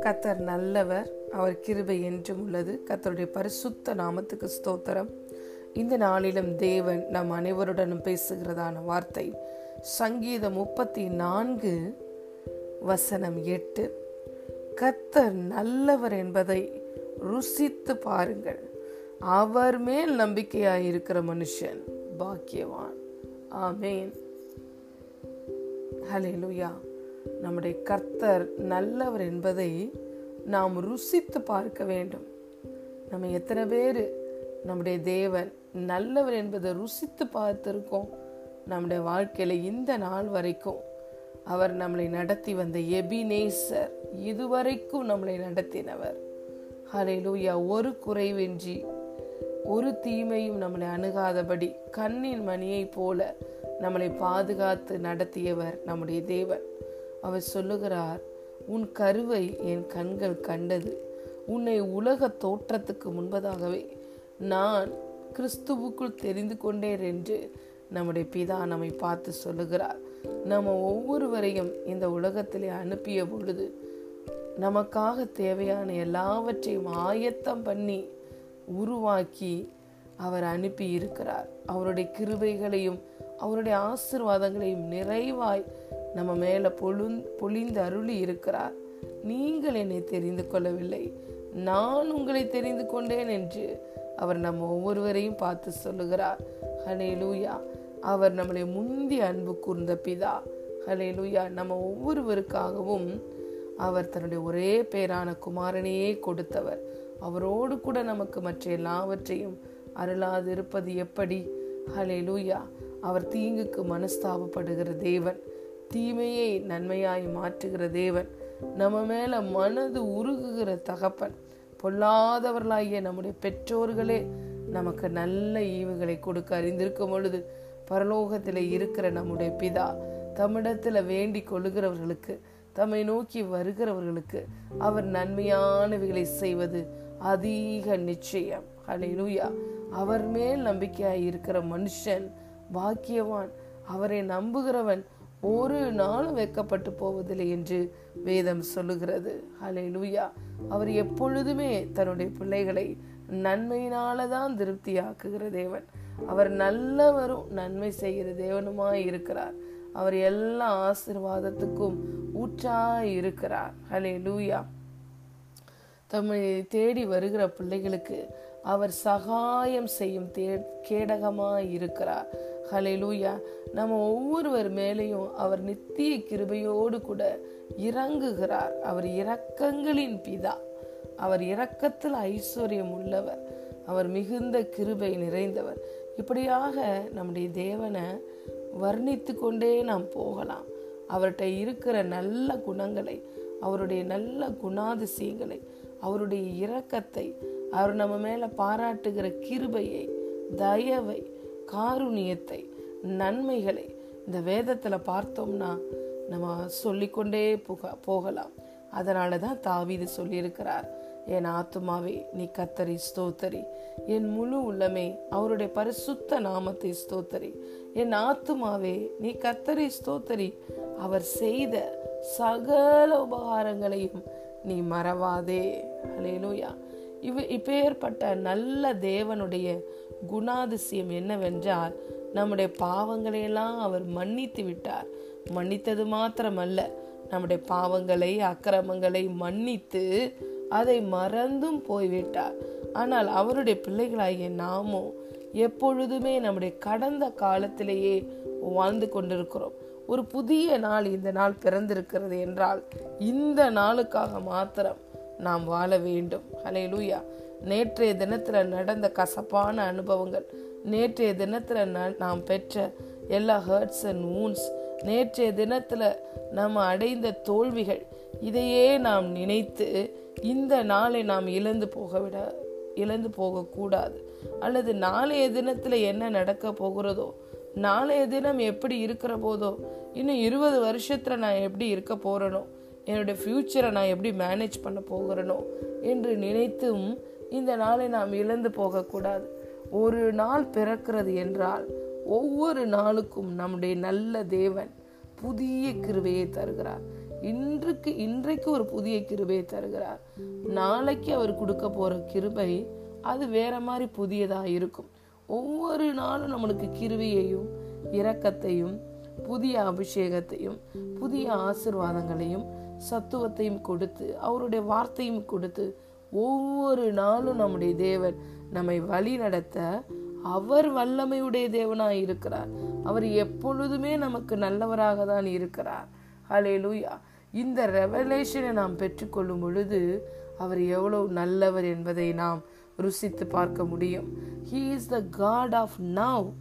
கத்தர் நல்லவர் அவர் கிருபை என்றும் உள்ளது. கத்தருடைய பரிசுத்த நாமத்துக்கு ஸ்தோத்திரம். இந்த நாளிலும் தேவன் நம் அனைவருடனும் பேசுகிறதான வார்த்தை. சங்கீதம் முப்பத்தி நான்கு வசனம் எட்டு. கத்தர் நல்லவர் என்பதை ருசித்து பாருங்கள். அவர் மேல் நம்பிக்கையாயிருக்கிற மனுஷன் பாக்கியவான். ஆமேன். ஹலேலுயா நம்முடைய கர்த்தர் நல்லவர் என்பதை நாம் ருசித்து பார்க்க வேண்டும். நம்ம எத்தனை பேர் நம்முடைய தேவன் நல்லவர் என்பதை ருசித்து பார்த்துருக்கோம். நம்முடைய வாழ்க்கையில இந்த நாள் வரைக்கும் அவர் நம்மளை நடத்தி வந்த எபினேசர் இதுவரைக்கும் நம்மளை நடத்தினவர். ஹலேலூயா ஒரு குறைவின்றி ஒரு தீமையும் நம்மளை அணுகாதபடி கண்ணின் மணியைப் போல நம்மளை பாதுகாத்து நடத்தியவர் நம்முடைய தேவன். அவர் சொல்லுகிறார் உன் கருவை என் கண்கள் கண்டது. உன்னை உலக தோற்றத்துக்கு முன்பதாகவே நான் கிறிஸ்துவுக்குள் தெரிந்து கொண்டேன் என்று நம்முடைய பிதா நம்மை பார்த்து சொல்லுகிறார். நம்ம ஒவ்வொருவரையும் இந்த உலகத்திலே அனுப்பிய பொழுது நமக்காக தேவையான எல்லாவற்றையும் ஆயத்தம் பண்ணி உருவாக்கி அவர் அனுப்பி இருக்கிறார் அவருடைய கிருபைகளையும் அவருடைய ஆசிர்வாதங்களையும் நிறைவாய் நம்ம மேலே பொழு பொழிந்து அருளி இருக்கிறார். நீங்கள் என்னை தெரிந்து கொள்ளவில்லை. நான் உங்களை தெரிந்து கொண்டேன் என்று அவர் நம்ம ஒவ்வொருவரையும் பார்த்து சொல்லுகிறார். ஹலே லூயா அவர் நம்மளை முந்தி அன்பு கூர்ந்த பிதா. ஹலே லூயா நம்ம ஒவ்வொருவருக்காகவும் அவர் தன்னுடைய ஒரே பேரான குமாரனையே கொடுத்தவர். அவரோடு கூட நமக்கு மற்ற எல்லாவற்றையும் அருளாது இருப்பது எப்படி? ஹலே லூயா அவர் தீங்குக்கு மனஸ்தாபப்படுகிற தேவன். தீமையை நன்மையாய் மாற்றுகிற தேவன். நம்ம மேல மனது உருகுகிற தகப்பன். பொல்லாதவர்களாகிய நம்முடைய பெற்றோர்களே நமக்கு நல்ல ஈவுகளை கொடுக்க அறிந்திருக்கும் பொழுது பரலோகத்தில் இருக்கிற நம்முடைய பிதா தம்மிடத்தில் வேண்டிக் கொள்ளுகிறவர்களுக்கு தம்மை நோக்கி வருகிறவர்களுக்கு அவர் நன்மையானவைகளை செய்வது அதிக நிச்சயம். ஹalleluya அவர் மேல் நம்பிக்கையாய் இருக்கிற மனுஷன் பாக்கியவான். அவரை நம்புகிறவன் ஒரு நாளும் வெக்கப்பட்டு போவதில்லை என்று வேதம் சொல்லுகிறது. ஹலே லூயா அவர் எப்பொழுதுமே தன்னுடைய பிள்ளைகளை நன்மையினால தான் திருப்தியாக்குகிற தேவன். அவர் நல்லவரும் நன்மை செய்கிற தேவனுமாய் இருக்கிறார். அவர் எல்லா ஆசிர்வாதத்துக்கும் ஊற்றாய் இருக்கிறார். ஹலே லூயா தம்மை தேடி வருகிற பிள்ளைகளுக்கு அவர் சகாயம் செய்யும் தே கேடகமாய் இருக்கிறார். ஹலெலூயா நம்ம ஒவ்வொருவர் மேலேயும் அவர் நித்திய கிருபையோடு கூட இறங்குகிறார். அவர் இரக்கங்களின் பிதா. அவர் இரக்கத்தில் ஐஸ்வர்யம் உள்ளவர். அவர் மிகுந்த கிருபை நிறைந்தவர். இப்படியாக நம்முடைய தேவனை வர்ணித்து கொண்டே நாம் போகலாம். அவர்கிட்ட இருக்கிற நல்ல குணங்களை அவருடைய நல்ல குணாதிசயங்களை அவருடைய இரக்கத்தை அவர் நம்ம மேலே பாராட்டுகிற கிருபையை தயவை காருணியத்தை நன்மைகளை இந்த வேதத்துல பார்த்தோம்னா நம்ம சொல்லிக்கொண்டே போக போகலாம். அதனால தான் தாவீது சொல்லியிருக்கிறார் என் ஆத்துமாவே நீ கத்தரி ஸ்தோத்தரி. என் முழு உள்ளமே அவருடைய பரிசுத்த நாமத்தை ஸ்தோத்தரி. என் ஆத்துமாவே நீ கத்தரி ஸ்தோத்தரி. அவர் செய்த சகல உபகாரங்களையும் நீ மறவாதே. அலேலூயா இவ் இப்பேற்பட்ட நல்ல தேவனுடைய குணாதிசயம் என்னவென்றால் நம்முடைய பாவங்களையெல்லாம் அவர் மன்னித்து விட்டார். மன்னித்தது மாத்திரமல்ல நம்முடைய பாவங்களை அக்கிரமங்களை மன்னித்து அதை மறந்தும் போய்விட்டார். ஆனால் அவருடைய பிள்ளைகளாகிய நாமும் எப்பொழுதுமே நம்முடைய கடந்த காலத்திலேயே வாழ்ந்து கொண்டிருக்கிறோம். ஒரு புதிய நாள் இந்த நாள் பிறந்திருக்கிறது என்றால் இந்த நாளுக்காக மாத்திரம் நாம் வாழ வேண்டும். ஹலே லூயா நேற்றைய தினத்தில் நடந்த கசப்பான அனுபவங்கள். நேற்றைய தினத்தில் நாம் பெற்ற எல்லா ஹர்ட்ஸ் அண்ட் வூன்ஸ் நேற்றைய தினத்தில் நம்ம அடைந்த தோல்விகள். இதையே நாம் நினைத்து இந்த நாளை நாம் இழந்து போக விட இழந்து போகக்கூடாது அல்லது நாளைய தினத்தில் என்ன நடக்க போகிறதோ நாளைய தினம் எப்படி இருக்கிற போதோ இன்னும் இருபது வருஷத்தில் நான் எப்படி இருக்க போகிறனோ என்னுடைய ஃப்யூச்சரை நான் எப்படி மேனேஜ் பண்ண போகிறனோ என்று நினைத்தும் இந்த நாளை நாம் இழந்து போகக்கூடாது. ஒரு நாள் பிறக்கிறது என்றால் ஒவ்வொரு நாளுக்கும் நம்முடைய நல்ல தேவன் புதிய கிருவையை தருகிறார். இன்றைக்கு இன்றைக்கு ஒரு புதிய கிருபையை தருகிறார். நாளைக்கு அவர் கொடுக்க போற கிருபை அது வேற மாதிரி புதியதா இருக்கும். ஒவ்வொரு நாளும் நம்மளுக்கு கிருவியையும் இரக்கத்தையும் புதிய அபிஷேகத்தையும் புதிய ஆசிர்வாதங்களையும் சத்துவத்தையும் கொடுத்து அவருடைய வார்த்தையும் கொடுத்து ஒவ்வொரு நாளும் நம்முடைய தேவன் நம்மை வழி நடத்த அவர் வல்லமையுடைய தேவனாய் இருக்கிறார். அவர் எப்பொழுதுமே நமக்கு நல்லவராக தான் இருக்கிறார். ஹலே லூயா இந்த ரெவலேஷனை நாம் பெற்றுக்கொள்ளும் பொழுது அவர் எவ்வளவு நல்லவர் என்பதை நாம் ருசித்து பார்க்க முடியும். He is the God of now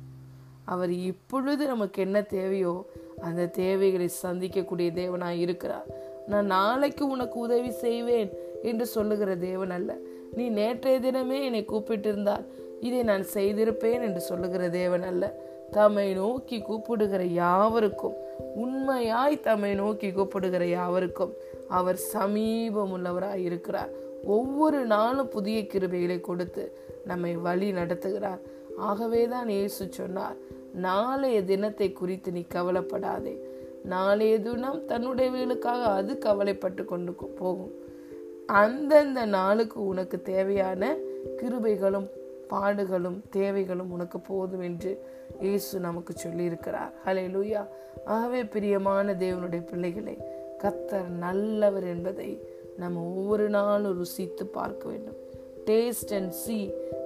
அவர் இப்பொழுது நமக்கு என்ன தேவையோ அந்த தேவைகளை சந்திக்கக்கூடிய தேவனாய் இருக்கிறார். நான் நாளைக்கு உனக்கு உதவி செய்வேன். என்று சொல்லுகிற தேவன் அல்ல. நீ நேற்றைய தினமே என்னை கூப்பிட்டிருந்தால் இதை நான் செய்திருப்பேன் என்று சொல்லுகிற தேவன் அல்ல. தம்மை நோக்கி கூப்பிடுகிற யாவருக்கும் உண்மையாய் தம்மை நோக்கி கூப்பிடுகிற யாவருக்கும் அவர் சமீபம் உள்ளவராய் இருக்கிறார். ஒவ்வொரு நாளும் புதிய கிருபைகளை கொடுத்து நம்மை வழி நடத்துகிறார். ஆகவேதான் இயேசு சொன்னார் நாளைய தினத்தை குறித்து நீ கவலைப்படாதே. நாளைய தினம் தன்னுடைய வேலுக்காக அது கவலைப்பட்டு கொண்டு போகும். அந்தந்த நாளுக்கு உனக்கு தேவையான கிருபைகளும் பாடுகளும் தேவைகளும் உனக்கு போதும் என்று இயேசு நமக்கு சொல்லியிருக்கிறார். ஹலே லூயா ஆகவே பிரியமான தேவனுடைய பிள்ளைகளை கத்தர் நல்லவர் என்பதை நம்ம ஒவ்வொரு நாளும் ருசித்து பார்க்க வேண்டும். Taste and see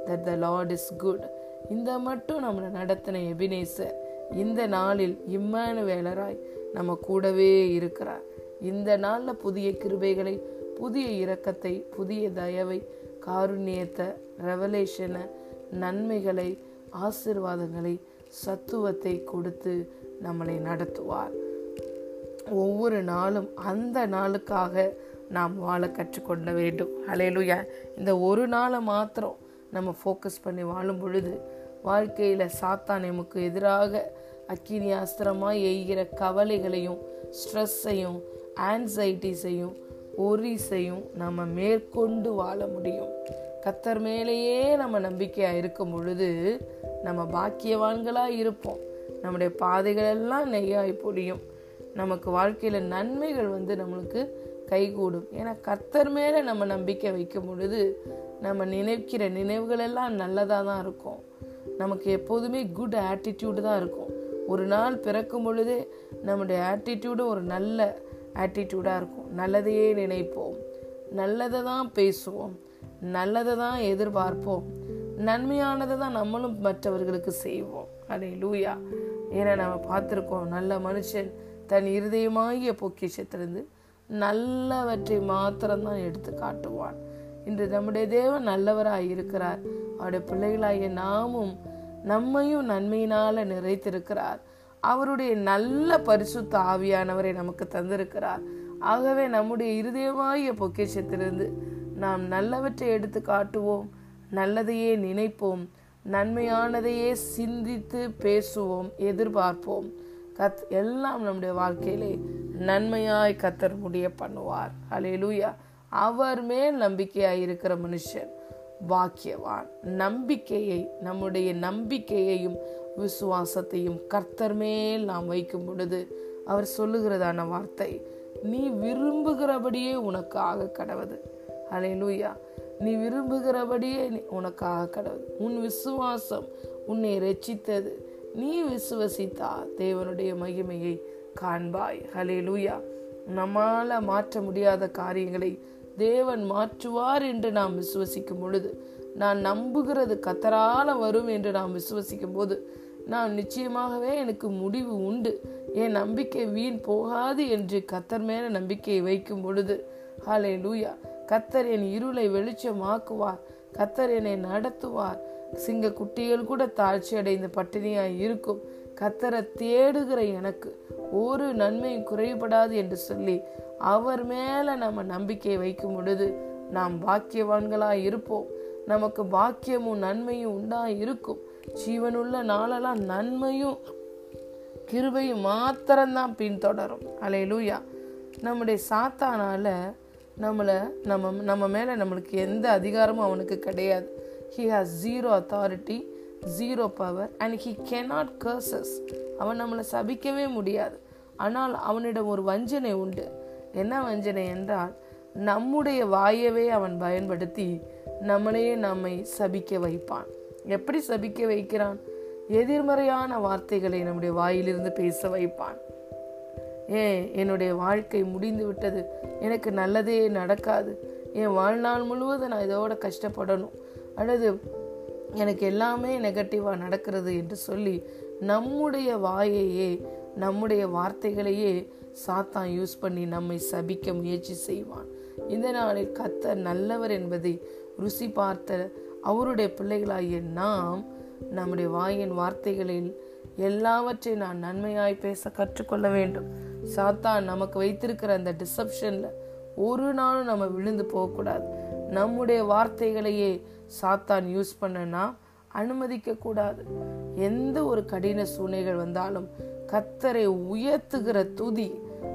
that the Lord is good இந்த மட்டும் நம்மளை நடத்தின எபினேசர் இந்த நாளில் இம்மானுவேலராய் நம்ம கூடவே இருக்கிறார். இந்த நாளில் புதிய கிருபைகளை புதிய இரக்கத்தை புதிய தயவை காருண்யத்தை ரெவலேஷனை நன்மைகளை ஆசிர்வாதங்களை சத்துவத்தை கொடுத்து நம்மளை நடத்துவார். ஒவ்வொரு நாளும் அந்த நாளுக்காக நாம் வாழ கற்றுக்கொள்ள வேண்டும். அலையலுயா இந்த ஒரு நாளை மாத்திரம் நம்ம ஃபோக்கஸ் பண்ணி வாழும் பொழுது வாழ்க்கையில் சாத்தான் நமக்கு எதிராக அக்கினி அஸ்திரமாக எய்கிற கவலைகளையும் ஸ்ட்ரெஸ்ஸையும் ஆன்சைட்டிஸையும் ஒரிஸையும் நம்ம மேற்கொண்டு வாழ முடியும். கத்தர் மேலேயே நம்ம நம்பிக்கையாக இருக்கும் பொழுது நம்ம பாக்கியவான்களாக இருப்போம். நம்முடைய பாதைகளெல்லாம் நெய்யாய் பொடியும் நமக்கு வாழ்க்கையில் நன்மைகள் வந்து நம்மளுக்கு கைகூடும். ஏன்னா கத்தர் மேலே நம்ம நம்பிக்கை வைக்கும் பொழுது நம்ம நினைக்கிற நினைவுகள் எல்லாம் நல்லதாக தான் இருக்கும். நமக்கு எப்போதுமே குட் ஆட்டிடியூடு தான் இருக்கும். ஒரு நாள் பிறக்கும் பொழுதே நம்முடைய ஆட்டிடியூடும் ஒரு நல்ல ஆட்டிடியூடாக இருக்கும். நல்லதையே நினைப்போம். நல்லதை தான் பேசுவோம். நல்லதை தான் எதிர்பார்ப்போம். நன்மையானதை தான் நம்மளும் மற்றவர்களுக்கு செய்வோம். அடே லூயா ஏன்னா நம்ம பார்த்துருக்கோம் நல்ல மனுஷன் தன் இருதயமாகிய பொக்கிஷத்திலிருந்து நல்லவற்றை மாத்திரம்தான் எடுத்து காட்டுவான். இன்று நம்முடைய தேவன் நல்லவராய் இருக்கிறார். அவருடைய பிள்ளைகளாகிய நாமும் நம்மையும் நன்மையினால நிறைத்திருக்கிறார். அவருடைய நல்ல பரிசுத்த ஆவியானவரை நமக்கு தந்திருக்கிறார். ஆகவே நம்முடைய இருதயமாகிய பொக்கிஷத்திலிருந்து நாம் நல்லவற்றை எடுத்து காட்டுவோம் நல்லதையே நினைப்போம் நன்மையானதையே சிந்தித்து பேசுவோம் எதிர்பார்ப்போம். கத் எல்லாம் நம்முடைய வாழ்க்கையிலே நன்மையாய் கத்தர் முடிய பண்ணுவார். அலையலூயா அவர் மேல் நம்பிக்கையாய் இருக்கிற மனுஷன் பாக்கியவான். நம்பிக்கையை நம்முடைய நம்பிக்கையையும் விசுவாசத்தையும் கர்த்தர் மேல் நாம் வைக்கும் பொழுது அவர் சொல்லுகிறதான வார்த்தை நீ விரும்புகிறபடியே உனக்காக கடவுது. கடவுது அலையலூயா நீ விரும்புகிறபடியே உனக்காக கடவுது. உன் விசுவாசம் உன்னை ரச்சித்தது நீ விசுவசித்தா தேவனுடைய மகிமையை காண்பாய். ஹலே லூயா நம்மால மாற்ற முடியாத காரியங்களை தேவன் மாற்றுவார் என்று நாம் விசுவசிக்கும் பொழுது நான் நம்புகிறது கத்தரால வரும் என்று நாம் விசுவசிக்கும் போது நான் நிச்சயமாகவே எனக்கு முடிவு உண்டு. என் நம்பிக்கை வீண் போகாது என்று கத்தர் மேல நம்பிக்கையை வைக்கும் பொழுது. ஹாலே லூயா கத்தர் என் இருளை வெளிச்சமாக்குவார். கத்தர் என்னை நடத்துவார். சிங்க குட்டிகள் கூட தாழ்ச்சி அடைந்த பட்டினியாய் இருக்கும். கத்தரை தேடுகிற எனக்கு ஒரு நன்மையும் குறைபடாது என்று சொல்லி அவர் மேல நம்ம நம்பிக்கையை வைக்கும் பொழுது நாம் பாக்கியவான்களாய் இருப்போம். நமக்கு பாக்கியமும் நன்மையும் உண்டா இருக்கும் ஜீவனுள்ள நாளெல்லாம் நன்மையும் கிருபையும் மாத்திரம்தான் பின்தொடரும். அலையிலூயா. நம்முடைய சாத்தானால நம்மளை நம்ம நம்ம மேலே நம்மளுக்கு எந்த அதிகாரமும் அவனுக்கு கிடையாது. He has zero authority zero power and he cannot curses அவன் நம்மளை சபிக்கவே முடியாது. ஆனால் அவனிடம் ஒரு வஞ்சனை உண்டு. என்ன வஞ்சனை என்றால் நம்முடைய வாயவே அவன் பயன்படுத்தி நம்மளையே நம்மை சபிக்க வைப்பான். எப்படி சபிக்க வைக்கிறான்? எதிர்மறையான வார்த்தைகளை நம்முடைய வாயிலிருந்து பேச வைப்பான். ஏன் என்னுடைய வாழ்க்கை முடிந்து விட்டது எனக்கு நல்லதே நடக்காது. என் வாழ்நாள் முழுவதும் நான் இதோட கஷ்டப்படணும். அல்லது எனக்கு எல்லாமே நெகட்டிவாக நடக்கிறது என்று சொல்லி நம்முடைய வாயையே நம்முடைய வார்த்தைகளையே சாத்தான் யூஸ் பண்ணி நம்மை சபிக்க முயற்சி செய்வான். இந்த நாளில் கத்த நல்லவர் என்பதை ருசி பார்த்த அவருடைய பிள்ளைகளாகிய நாம் நம்முடைய வாயின் வார்த்தைகளில் எல்லாவற்றையும் நான் நன்மையாய் பேச கற்றுக்கொள்ள வேண்டும். சாத்தான் நமக்கு வைத்திருக்கிற அந்த டிசப்ஷன்ல ஒரு நாளும் நம்ம விழுந்து போகக்கூடாது. நம்முடைய வார்த்தைகளையே சாத்தான் யூஸ் பண்ணனா அனுமதிக்க கூடாது எந்த ஒரு கடின சூழ்நிலைகள் வந்தாலும் கத்தரை உயர்த்துகிற துதி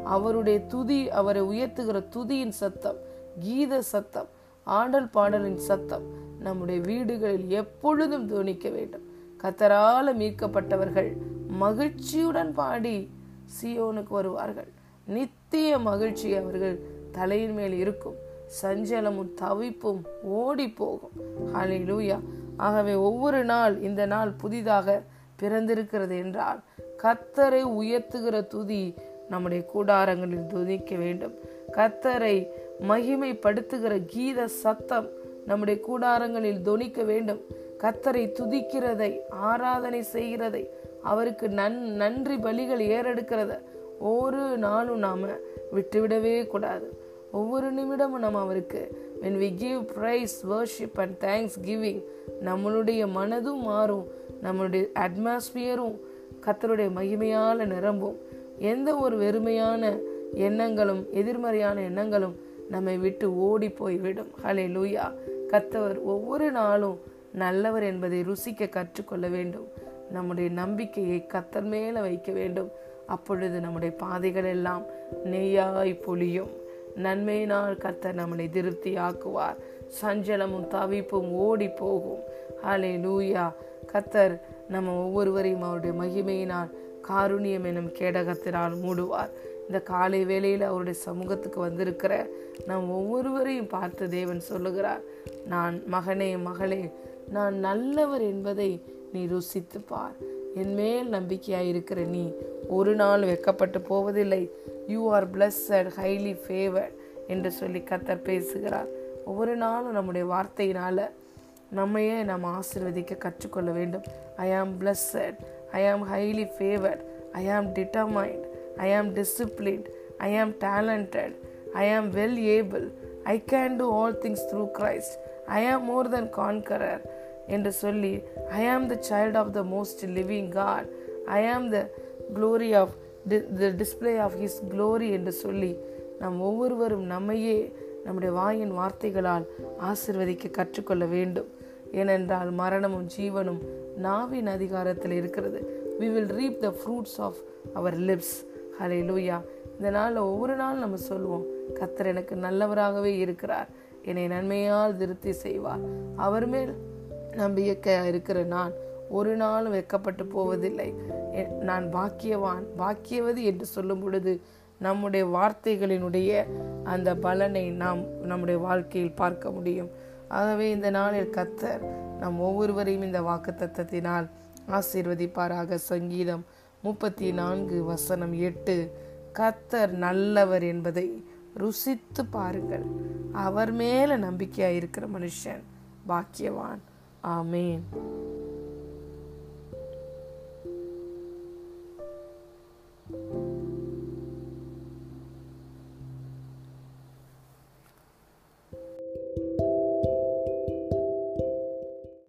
அவருடைய துதி அவரை உயர்த்துகிற துதியின் சத்தம் கீத சத்தம் ஆடல் பாடலின் சத்தம் நம்முடைய வீடுகளில் எப்பொழுதும் துவனிக்க வேண்டும். கத்தரால மீட்கப்பட்டவர்கள் மகிழ்ச்சியுடன் பாடி சியோனுக்கு வருவார்கள். நித்திய மகிழ்ச்சி அவர்கள் தலையின் மேல் இருக்கும். சஞ்சலமும் தவிப்பும் ஓடி போகும். ஹாலே லூயா ஆகவே ஒவ்வொரு நாள் இந்த நாள் புதிதாக பிறந்திருக்கிறது என்றால் கத்தரை உயர்த்துகிற துதி நம்முடைய கூடாரங்களில் துதிக்க வேண்டும். கத்தரை மகிமைப்படுத்துகிற கீத சத்தம் நம்முடைய கூடாரங்களில் துணிக்க வேண்டும். கத்தரை துதிக்கிறதை ஆராதனை செய்கிறதை அவருக்கு நன் நன்றி பலிகள் ஏறெடுக்கிறத ஒரு நாளும் நாம் விட்டுவிடவே கூடாது. ஒவ்வொரு நிமிடமும் நம்ம அவருக்கு when we give praise worship and thanksgiving நம்மளுடைய மனதும் மாறும் நம்மளுடைய அட்மாஸ்பியரும் கத்தருடைய மகிமையால் நிரம்பும். எந்த ஒரு வெறுமையான எண்ணங்களும் எதிர்மறையான எண்ணங்களும் நம்மை விட்டு ஓடி போய்விடும். ஹலே லூயா கத்தவர் ஒவ்வொரு நாளும் நல்லவர் என்பதை ருசிக்க கற்றுக்கொள்ள வேண்டும். நம்முடைய நம்பிக்கையை கத்தர் மேல வைக்க வேண்டும். அப்பொழுது நம்முடைய பாதைகள் எல்லாம் நெய்யாய் பொழியும். நன்மையினால் கத்தர் நம்மளை திருப்தி ஆக்குவார் சஞ்சலமும் தவிப்பும் ஓடி போகும். ஹலே லூயா கத்தர் நம்ம ஒவ்வொருவரையும் அவருடைய மகிமையினால் காருண்யம் எனும் கேடகத்தினால் மூடுவார். இந்த காலை வேளையில் அவருடைய சமூகத்துக்கு வந்திருக்கிற நாம் ஒவ்வொருவரையும் பார்த்து தேவன் சொல்லுகிறார் நான் மகனே மகளே நான் நல்லவர் என்பதை நீ ருசித்து பார். என் மேல் நம்பிக்கையாக இருக்கிற நீ ஒரு நாள் வெக்கப்பட்டு போவதில்லை. You are blessed highly favoured என்று சொல்லி கத்தர் பேசுகிறார். ஒவ்வொரு நாளும் நம்முடைய வார்த்தையினால் நம்மையே நாம் ஆசிர்வதிக்க கற்றுக்கொள்ள வேண்டும். ஐ ஆம் பிளஸ்ஸட் ஐ ஆம் ஹைலி ஃபேவர்ட் ஐ ஆம் டிட்டர்மைண்ட் ஐ ஆம் disciplined I am talented I am well able I can do all things through Christ I am more than conqueror என்று சொல்லி I am the child of the most living God I am the glory of the display of his glory என்று சொல்லி நாம் ஒவ்வொருவரும் நம்மையே நம்முடைய வாயின் வார்த்தைகளால் ஆசிர்வதிக்க கற்றுக்கொள்ள வேண்டும். ஏனென்றால் மரணமும் ஜீவனும் நாவின் அதிகாரத்தில் இருக்கிறது. We will reap the fruits of our lips hallelujah இந்த நாளில் ஒவ்வொரு நாள் நம்ம சொல்லுவோம் கத்தர் எனக்கு நல்லவராகவே இருக்கிறார். என்னை நன்மையால் திருப்தி செய்வார். அவர் மேல் நம்பிக்கை இருக்கிற நான் ஒரு நாளும் வெக்கப்பட்டு போவதில்லை. நான் பாக்கியவான் பாக்கியவது என்று சொல்லும் பொழுது நம்முடைய வார்த்தைகளினுடைய அந்த பலனை நாம் நம்முடைய வாழ்க்கையில் பார்க்க முடியும். ஆகவே இந்த நாளில் கத்தர் நம் ஒவ்வொருவரையும் இந்த வாக்கு தத்தத்தினால் ஆசீர்வதிப்பாராக சங்கீதம் முப்பத்தி நான்கு வசனம் எட்டு கத்தர் நல்லவர் என்பதை ருசித்து பாருங்கள். அவர் மேல நம்பிக்கையாக இருக்கிற மனுஷன் பாக்கியவான். ஆமேன்.